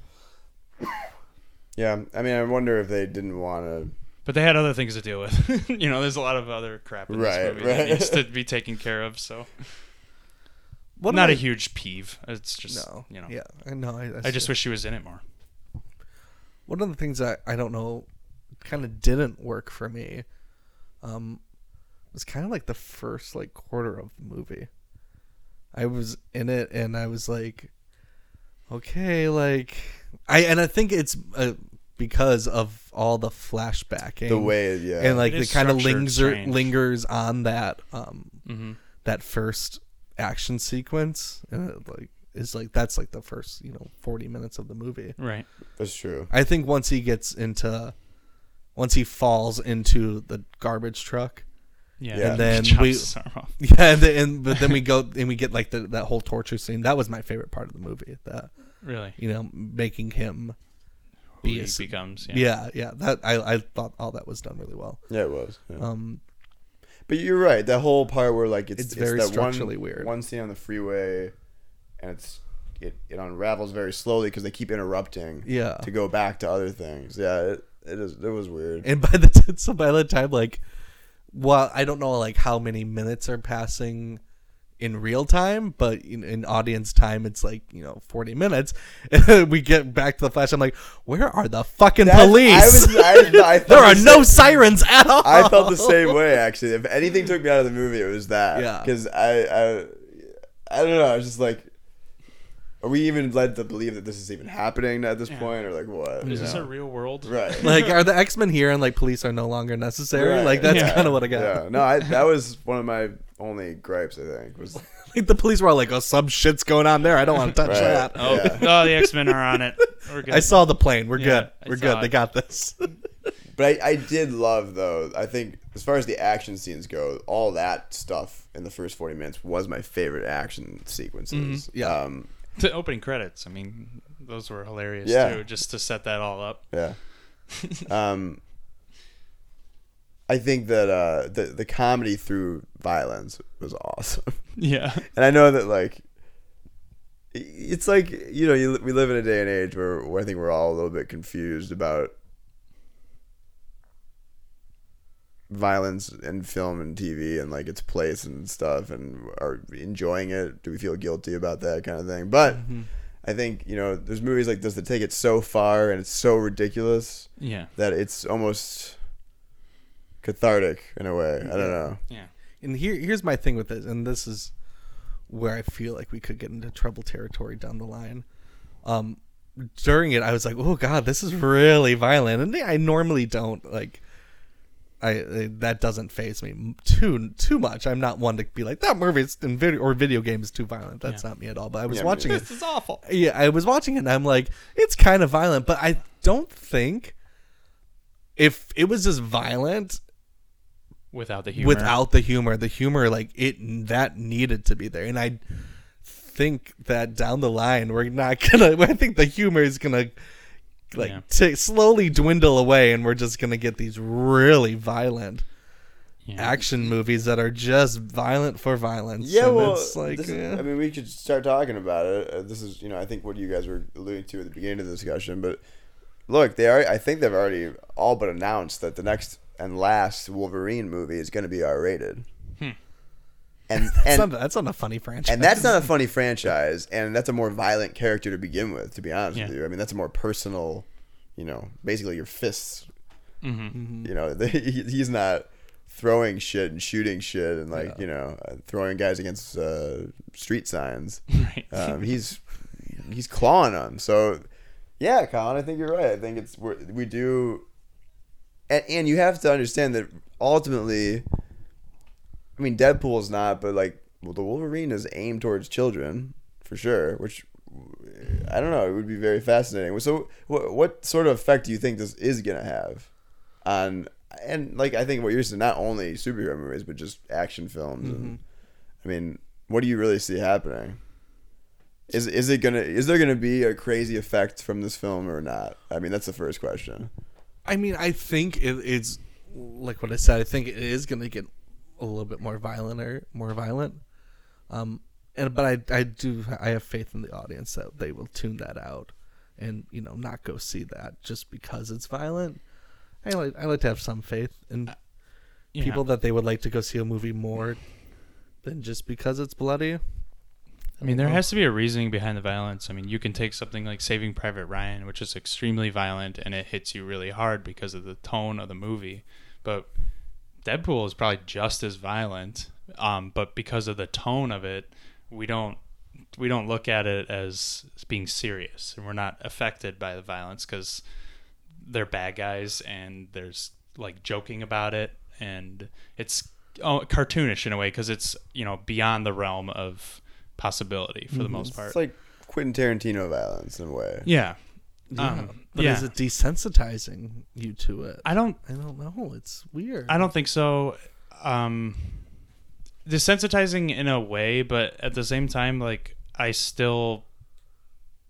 Yeah, I mean, I wonder if they didn't want to. But they had other things to deal with. you know, there's a lot of other crap in this Right, movie that needs to be taken care of. So, What not am a I- huge peeve. It's just, No, you know, yeah, I know. I, I just wish she was in it more. one of the things that I don't know kind of didn't work for me um was kind of like the first like quarter of the movie. I was in it and I was like okay, like I and I think it's uh, because of all the flashbacking. The way, yeah. And like It the kind of structured linger, strange. lingers on that um hmm that first action sequence and it, like is like that's like the first, you know, 40 minutes of the movie. Right. That's true. I think once he gets into, once he falls into the garbage truck, Yeah. Yeah. And then we- his arm off. yeah, and, then, and but then we go and we get like the that whole torture scene. That was my favorite part of the movie. That Really. you know, making him Who be he a s- becomes. Yeah. yeah, yeah. That I I thought all that was done really well. Yeah, it was. yeah. Um, But you're right. That whole part where like it's It's very that structurally one, weird. One scene on the freeway, and it's it, it unravels very slowly because they keep interrupting. Yeah. To go back to other things. Yeah. It, it is. It was weird. and by the so by the time like, well, I don't know like how many minutes are passing in real time, but in, in audience time, it's like you know forty minutes. we get back to the flash. I'm like, where are the fucking That's- police? I was. I, I there are the no same- sirens at all. I felt the same way actually. If anything took me out of the movie, it was that. Yeah. Because I, I, I don't know. I was just like, are we even led to believe that this is even happening at this Yeah. point, or like what? Is you this know? a real world? right? like, are the X Men here and like police are no longer necessary? Right. Like that's Yeah. kind of what I got. Yeah. No, I, that was one of my only gripes. I think was Like the police were all like, "Oh, some shit's going on there. I don't want to touch Right. that." Oh, Yeah. oh, the X Men are on it. We're good. I saw the plane. We're Yeah, good. We're good. it. They got this. But I, I did love though. I think as far as the action scenes go, all that stuff in the first forty minutes was my favorite action sequences. Yeah. Um, the opening credits. I mean, those were hilarious Yeah. too. Just to set that all up. yeah. um, I think that uh, the the comedy through violence was awesome, Yeah. and I know that like. It's like you know you, we live in a day and age where, where I think we're all a little bit confused about violence in film and TV and like its place and stuff and are enjoying it do we feel guilty about that kind of thing but I think you know there's movies like this that take it so far and it's so ridiculous Yeah. that it's almost cathartic in a way I don't know Yeah. And here, here's my thing with this, and this is where I feel like we could get into trouble territory down the line. Um, during it, I was like, "Oh God, this is really violent," and I normally don't like. I, I that doesn't phase me too too much. I'm not one to be like that movie is in video or video game is too violent. That's Yeah. not me at all. But I was Yeah, watching it. This is awful. Yeah, I was watching it and I'm like, it's kind of violent, but I don't think if it was just violent Without the humor. without the humor, the humor like it that needed to be there, and I think that down the line we're not gonna. I think the humor is gonna like Yeah. t- slowly dwindle away, and we're just gonna get these really violent Yeah. action movies that are just violent for violence. Yeah, and well, it's like is- yeah. I mean, we could start talking about it. Uh, this is, you know, I think what you guys were alluding to at the beginning of the discussion. But look, they are. I think they've already all but announced that the next and last Wolverine movie is going to be R rated. And that's, and not, that's not a funny franchise. and that's not a funny franchise, and that's a more violent character to begin with. To be honest with you, I mean, that's a more personal. You know, basically your fists. Mm-hmm. You know, he- he's not throwing shit and shooting shit and like you know uh, throwing guys against uh, street signs. Right. Um, he's he's clawing them. So yeah, Colin, I think you're right. I think it's we're, we do, and, and you have to understand that ultimately, I mean, Deadpool is not, but like well, the Wolverine is aimed towards children for sure. Which I don't know. It would be very fascinating. So, what, what sort of effect do you think this is gonna have on? And like, I think what you're saying, not only superhero movies, but just action films. And mm-hmm. I mean, what do you really see happening? Is is it gonna is there gonna be a crazy effect from this film or not? I mean, that's the first question. I mean, I think it, it's like what I said. I think it is going to get a little bit more violent or more violent. Um, and but I I do I have faith in the audience that they will tune that out, and you know not go see that just because it's violent. I like I like to have some faith in Yeah. people that they would like to go see a movie more than just because it's bloody. I mean, there has to be a reasoning behind the violence. I mean, you can take something like Saving Private Ryan, which is extremely violent and it hits you really hard because of the tone of the movie. But Deadpool is probably just as violent, um, but because of the tone of it, we don't we don't look at it as being serious, and we're not affected by the violence because they're bad guys and there's like joking about it, and it's oh, cartoonish in a way because it's you know beyond the realm of possibility for the most part. It's like Quentin Tarantino violence in a way. yeah. Yeah, Um, but yeah. is it desensitizing you to it? I don't I don't know. It's weird. I don't think so. Um, desensitizing in a way, but at the same time, like I still,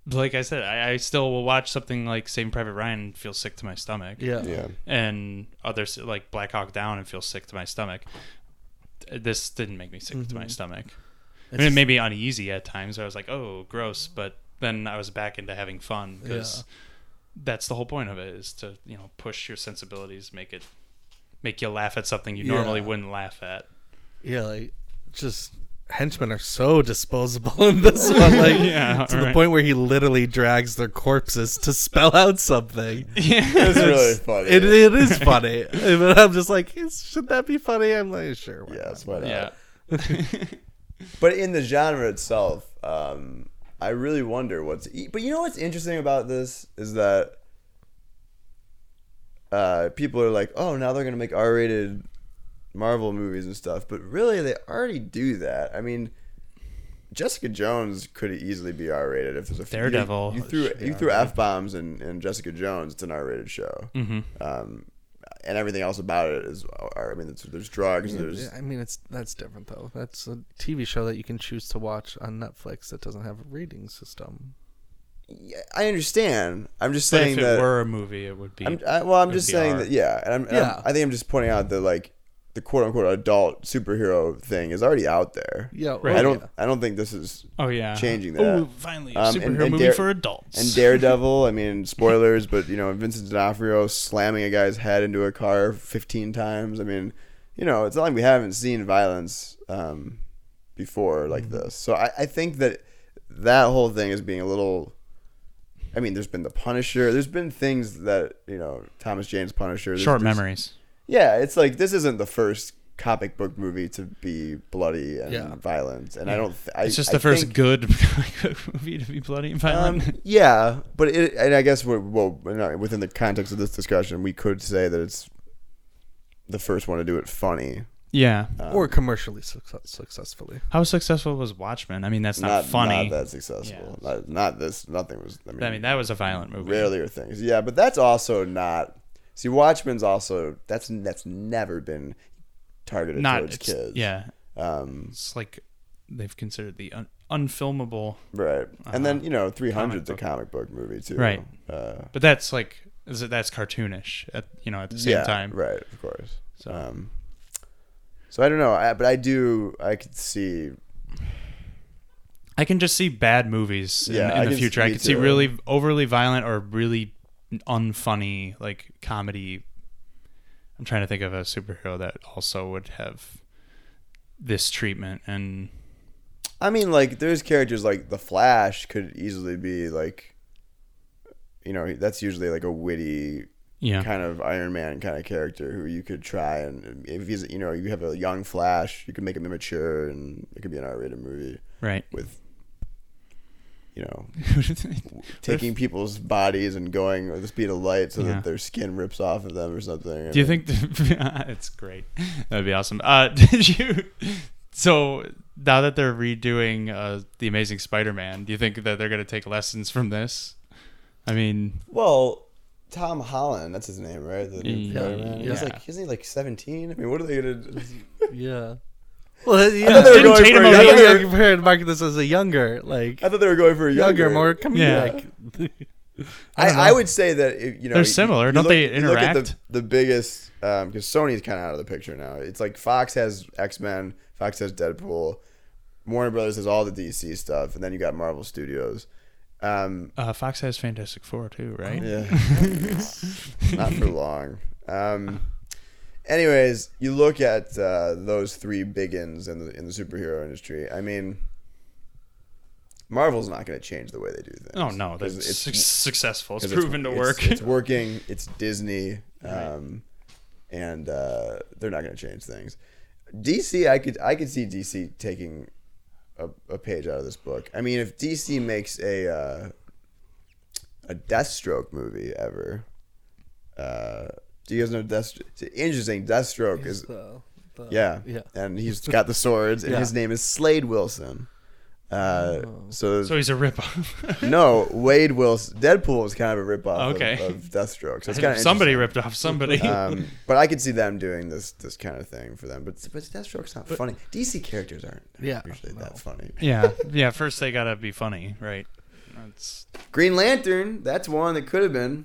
like I said, I, I still will watch something like Saving Private Ryan and feel sick to my stomach. Yeah. Yeah. And others like Black Hawk Down and feel sick to my stomach. This didn't make me sick to my stomach. I mean, it made me uneasy at times. I was like, "Oh, gross," but then I was back into having fun because that's the whole point of it is to you know push your sensibilities, make it make you laugh at something you normally wouldn't laugh at. Yeah, like just henchmen are so disposable in this one. Like Yeah, to the point where he literally drags their corpses to spell out something. yeah It's really funny. It, it is funny, but I'm just like, should that be funny? I'm like, sure. why Yes, not? why not? Yeah, But in the genre itself, um, I really wonder what's. But you know what's interesting about this is that uh, people are like, "Oh, now they're gonna make R-rated Marvel movies and stuff," but really, they already do that. I mean, Jessica Jones could easily be R-rated if there's a Daredevil You, you threw you threw f bombs in, in Jessica Jones. It's an R-rated show. Mm-hmm. Um, and everything else about it is, I mean, there's, there's drugs. There's I mean, it's that's different though. That's a TV show that you can choose to watch on Netflix that doesn't have a rating system. Yeah, I understand. I'm just but saying if it that. were a movie, it would be. I'm, I, well, I'm just saying R. that. Yeah, and I'm, and Yeah. I'm- I think I'm just pointing out that like the quote unquote adult superhero thing is already out there. Yeah, Right. I don't. yeah. I don't think this is. oh yeah, changing that. Oh, finally, a Um, superhero and- and movie Dare- for adults. And Daredevil. I mean, spoilers, but you know, Vincent D'Onofrio slamming a guy's head into a car 15 times. I mean, you know, it's not like we haven't seen violence um, before like Mm-hmm. this. So I, I think that that whole thing is being a little. I mean, there's been the Punisher. There's been things that you know, Thomas Jane's Punisher. there's- Short memories. Yeah, it's like this isn't the first comic book movie to be bloody and Yeah. violent, and I don't. Th- I, It's just I the first think- good movie to be bloody and violent. um, yeah, but it, and I guess we're, well, within the context of this discussion, we could say that it's the first one to do it funny. yeah. Um, or commercially success- successfully. How successful was Watchmen? I mean, that's not, not funny. not that successful. Yeah. Not, not this. Nothing was. I mean, I mean, that was a violent movie. rarely are things. Yeah, but that's also not. See, Watchmen's also that's that's never been targeted not towards kids. Yeah, Um. it's like they've considered the un- unfilmable, Right. And then Uh-huh. you know, 300's a comic book movie too. Right. Uh, but that's like is it- that's cartoonish at you know at the same yeah, time. Right, of course. So- um, so I don't know, I, but I do. I could see. I can just see bad movies in, Yeah, in the can- future. I can see really overly violent or really unfunny like comedy. I'm trying to think of a superhero that also would have this treatment and I mean, like, there's characters like the Flash could easily be like, you know, that's usually like a witty yeah. kind of Iron Man kind of character who you could try and if he's, you know, you have a young Flash, you could make him immature and it could be an R-rated movie right. with. You know, taking people's bodies and going with the speed of light so Yeah. that their skin rips off of them or something. Do you mean, think it's great? That'd be awesome. Uh, did you? So now that they're redoing uh, the Amazing Spider-Man, do you think that they're gonna take lessons from this? I mean, Well, Tom Holland, that's his name, right? The new Yeah. Spider-Man. He's like, isn't he like 17? I mean, what are they gonna? Yeah. Well, yeah. thought they were Didn't going Tatum for a O'Neal- younger- You're comparing to this as a younger, like I thought they were going for a younger, younger, more comedic. I, I, would say that if, you know They're similar. you Don't look- they you look at interact? the, the biggest because Sony's kind of out of the picture now. It's like Fox has X Men, Fox has Deadpool, Warner Brothers has all the DC stuff, and then you got Marvel Studios. Um, uh, Fox has Fantastic Four too, right? yeah, not for long. Um, anyways, you look at uh, those three big ins in the in the superhero industry. I mean. Marvel's not going to change the way they do things. Oh no, that's suc successful. It's proven to work. It's, working. It's Disney, um, and uh, they're not going to change things. DC, I could I could see DC taking a, a page out of this book. I mean, if DC makes a uh, a Deathstroke movie ever, uh, do you guys know Deathstroke? It's interesting. Deathstroke is The- the- yeah, yeah. and he's got the swords, and Yeah. his name is Slade Wilson. Uh, so so he's a ripoff. no, Wade Wilson. Deadpool was kind of a ripoff Okay. of, of Deathstroke. So it's kind of somebody ripped off somebody. Um, but I could see them doing this this kind of thing for them. But but Deathstroke's not funny. DC characters aren't Yeah, usually no. that funny. yeah, yeah. First they gotta be funny, right? That's Green Lantern, that's one that could have been.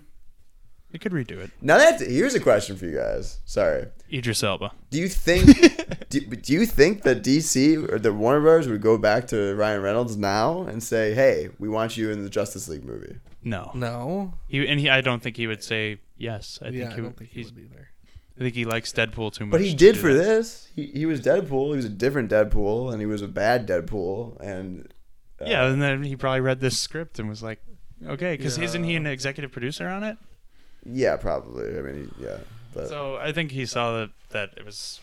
You could redo it. Now that here's a question for you guys. Sorry. Idris Elba. Do you think do, do you think that DC or the Warner Brothers would go back to Ryan Reynolds now and say, "Hey, we want you in the Justice League movie"? No, No. he and he. I don't think he would say yes. I think he, I would- don't think he he's, would either. I think he likes Deadpool too much. But he did for that. this. He, he was Deadpool. He was a different Deadpool, and he was a bad Deadpool. And uh, Yeah, and then he probably read this script and was like, okay, because isn't he an executive producer on it? Yeah, probably. I mean, yeah. But So I think he saw that that it was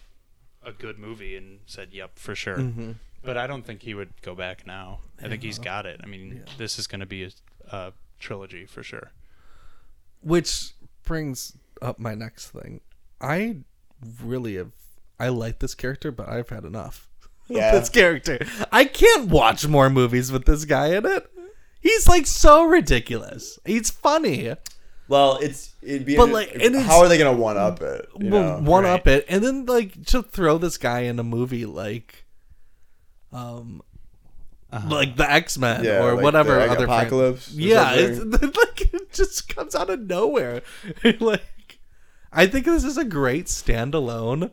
a good movie and said, "Yep, for sure." Mm-hmm. But I don't think he would go back now. I think he's got it. I mean, this is going to be a, a trilogy for sure. Which brings up my next thing. I really have. I like this character, but I've had enough. of Yeah. this character. I can't watch more movies with this guy in it. He's like so ridiculous. He's funny. Well, it's it'd be. But, inter- like, and how are they gonna one up it? Well, know? one right. up it, and then like to throw this guy in a movie like, um, like the X Men Yeah, or like whatever the other fran- Apocalypse or yeah, it's, like it just comes out of nowhere. like, I think this is a great standalone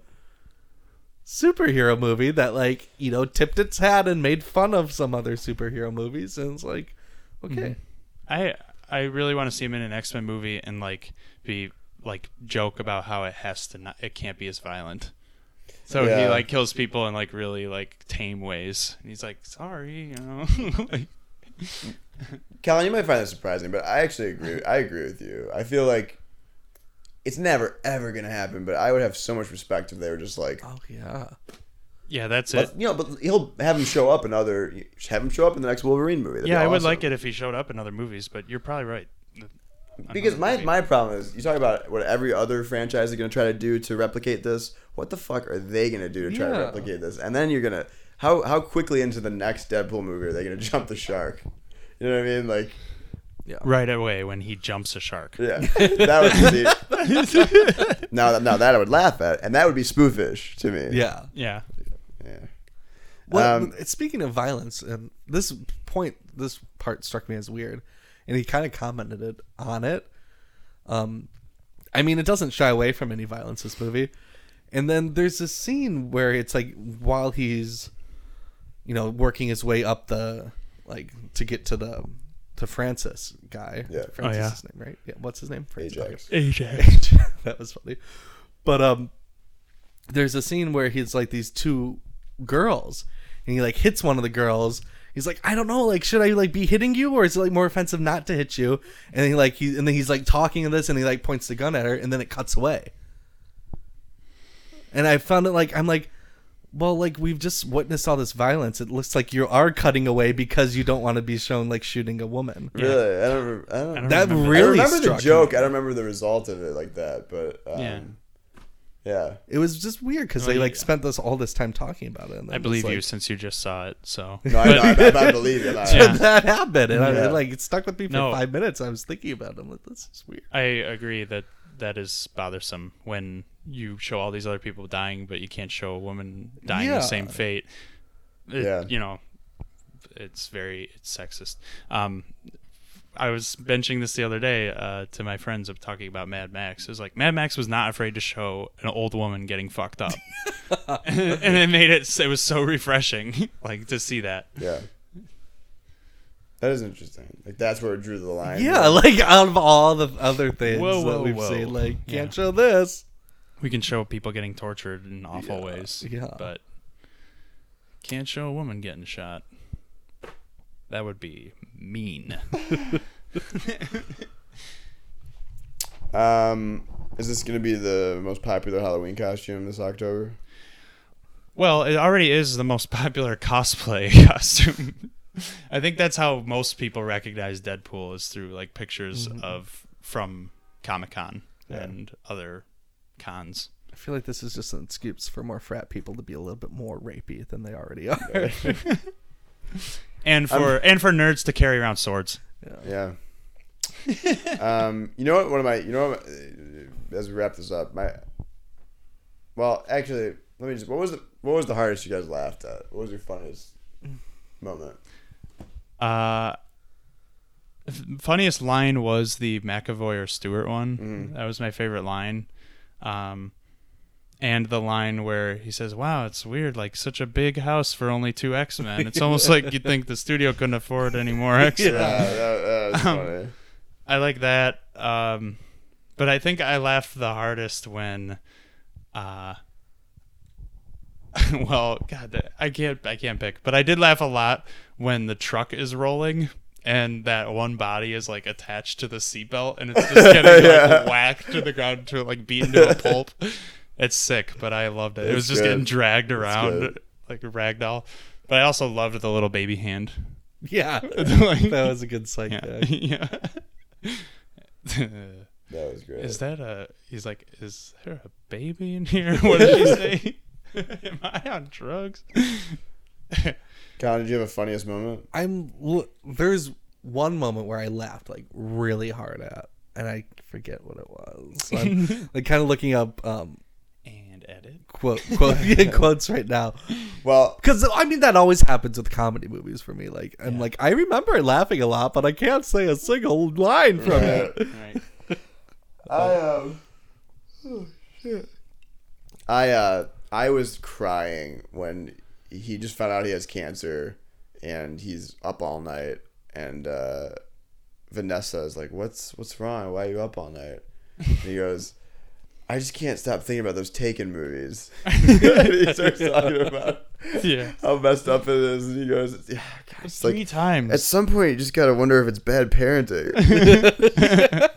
superhero movie that like you know tipped its hat and made fun of some other superhero movies, and it's like, okay, I I really want to see him in an X Men movie and like be like joke about how it has to not it can't be as violent. So he like kills people in like really like tame ways. And he's like, sorry, you know. like, Colin, you might find this surprising, but I actually agree. I agree with you. I feel like it's never ever gonna happen. But I would have so much respect if they were just like, oh yeah, yeah, that's it. But, you know, but he'll have him show up in other. Have him show up in the next Wolverine movie. That'd yeah, be I would like it if he showed up in other movies, but you're probably right. Because my, movie. my problem is, you talk about what every other franchise is going to try to do to replicate this. What the fuck are they going to do to try to replicate this? And then you're going to how how quickly into the next Deadpool movie are they going to jump the shark? You know what I mean? Like, yeah. right away when he jumps a shark. yeah, that would be. now, that- now that I would laugh at, and that would be spoofish to me. yeah. Yeah. yeah. Well, Um, speaking of violence, and this point, this part struck me as weird, and he kind of commented it, on it. Um, I mean, it doesn't shy away from any violence. This movie, and then there's this scene where it's like while he's, you know, working his way up the like to get to the to Francis guy. Yeah. Francis Oh, yeah. his name, right? Yeah. What's his name? Francis. Ajax. Ajax. that was funny. But um, there's a scene where he's like these two girls, and he like hits one of the girls. He's like, I don't know, like, should I like be hitting you, or is it like more offensive not to hit you? And he like he and then he's like talking to this, and he like points the gun at her, and then it cuts away. And I found it like I'm like, well, like we've just witnessed all this violence. It looks like you are cutting away because you don't want to be shown like shooting a woman. Really, I don't. I don't. I don't That remember I really remember the struck me. joke. I don't remember the result of it like that, but um, Yeah. Yeah. It was just weird because Well, they like yeah. spent this all this time talking about it. And I then believe just, you since you just saw it. So No, I, know, I, I believe it. I, Yeah. that happened, and I, Yeah. it, like it stuck with me for No. five minutes. I was thinking about it. I'm like, this is weird. I agree that that is bothersome when you show all these other people dying, but you can't show a woman dying Yeah. the same fate. It- Yeah. you know, it's very it's sexist. Um, I was benching this the other day uh, to my friends of talking about Mad Max. It was like Mad Max was not afraid to show an old woman getting fucked up, and it made it. It was so refreshing, like to see that. yeah. That is interesting. Like that's where it drew the line. Yeah, like out of all the other things Whoa, that we've whoa. seen, like can't Yeah. show this. We can show people getting tortured in awful Yeah, ways, yeah. but can't show a woman getting shot. That would be mean. Um, is this gonna be the most popular Halloween costume this October? well, it already is the most popular cosplay costume. I think that's how most people recognize Deadpool is through like pictures of from Comic Con Yeah. and other cons. I feel like this is just an excuse for more frat people to be a little bit more rapey than they already are. And for and for nerds to carry around swords. Yeah. um, you know what? One of my, you know, what, uh, as we wrap this up, my. Well, actually, let me just. What was the What was the hardest you guys laughed at? What was your funniest moment? Uh, funniest line was the McAvoy or Stewart one. Mhm. That was my favorite line. Um, and the line where he says, "Wow, it's weird. Like such a big house for only two X Men. It's almost like you'd think the studio couldn't afford any more X Men." Yeah, that, that was Um, funny. I like that. Um, but I think I laughed the hardest when, uh, well, God, I can't, I can't pick, but I did laugh a lot when the truck is rolling and that one body is like attached to the seatbelt and it's just getting Yeah. like whacked to the ground to like beat into a pulp. It's sick, but I loved it. It was just good. getting dragged around like a rag doll. But I also loved the little baby hand. yeah, Like- that was a good sight. Yeah. gag. yeah. That was great. Is that a? He's like, is there a baby in here? What did she say? Am I on drugs? Colin, did you have a funniest moment? I'm there's one moment where I laughed like really hard at, and I forget what it was. So I'm like kind of looking up um and edit. quote quote quotes right now Well, because I mean that always happens with comedy movies for me. Like I'm like I remember laughing a lot, but I can't say a single line from it. Right. I um. Oh shit. I uh I was crying when he just found out he has cancer, and he's up all night, and uh, Vanessa is like, "What's what's wrong? Why are you up all night?" And he goes. I just can't stop thinking about those Taken movies. he starts talking about Yeah. how messed up it is, and he goes, "Yeah, God, it's like Three times. at some point, you just gotta wonder if it's bad parenting.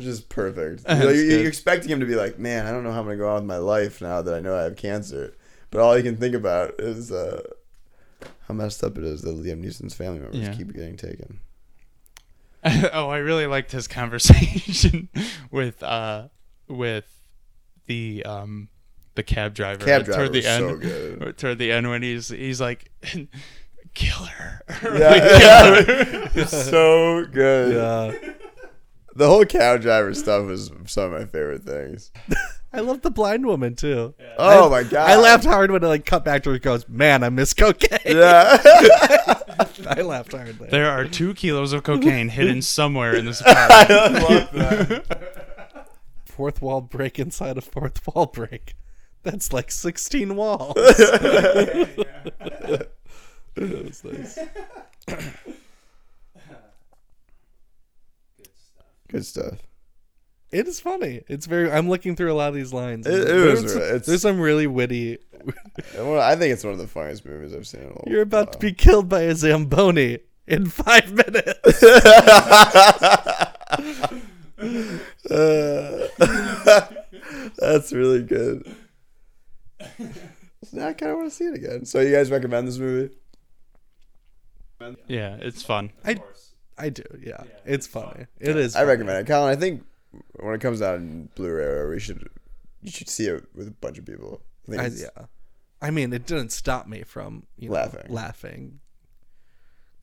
Just perfect. You know, you're, you're expecting him to be like, "Man, I don't know how I'm gonna go on with my life now that I know I have cancer," but all he can think about is uh, how messed up it is that Liam Neeson's family members Yeah. keep getting taken. oh, I really liked his conversation with uh with the um the cab driver. Cab driver toward the end. so good. Toward the end when he's he's like, kill her. Yeah, it's so good. Yeah. The whole cab driver stuff is some of my favorite things. I love the blind woman too. Oh I- my god! I laughed hard when it like cut back to her goes, "Man, I miss cocaine." Yeah. I laughed hard there. There are two kilos of cocaine hidden somewhere in this apartment. I love that. Fourth wall break inside a fourth wall break. That's like sixteen walls. that was nice. Good stuff. It is funny. It's very. I'm looking through a lot of these lines. It- it there's, was- some, it's- there's some really witty. I think it's one of the funniest movies I've seen in a. You're about to be killed by a zamboni in five minutes. Uh, that's really good. now I kind of want to see it again. So you guys recommend this movie? Yeah, it's fun. I I do. Yeah, it's funny. It is. I funny. recommend it, Colin. I think when it comes out in Blu-ray, we should you should see it with a bunch of people. I think I, it's- yeah. I mean, it didn't stop me from you know, Laughing. laughing.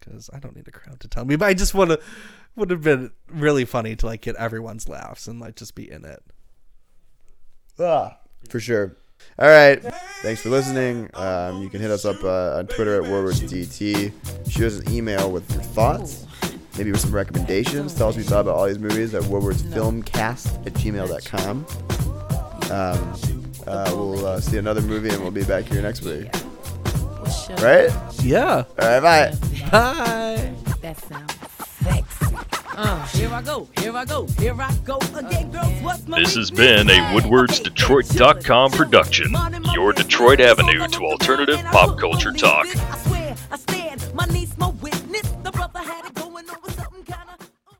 Because I don't need a crowd to tell me, but I just want to. Would have been really funny to like get everyone's laughs and like just be in it. Ah, for sure. All right. Thanks for listening. Um, you can hit us up uh, on Twitter at WordWordsDT. Shoot us an email with your thoughts, maybe with some recommendations. Tell us what you thought about all these movies at WordWordsFilmcast at gmail.com. Um, uh, we'll uh, see another movie and we'll be back here next week. Right? Yeah. All right, bye. Bye. That sounds sexy. Uh, here I go, here I go, here I go again, girls. What's my This has been a WoodwardsDetroit.com production, your Detroit avenue to alternative pop culture talk.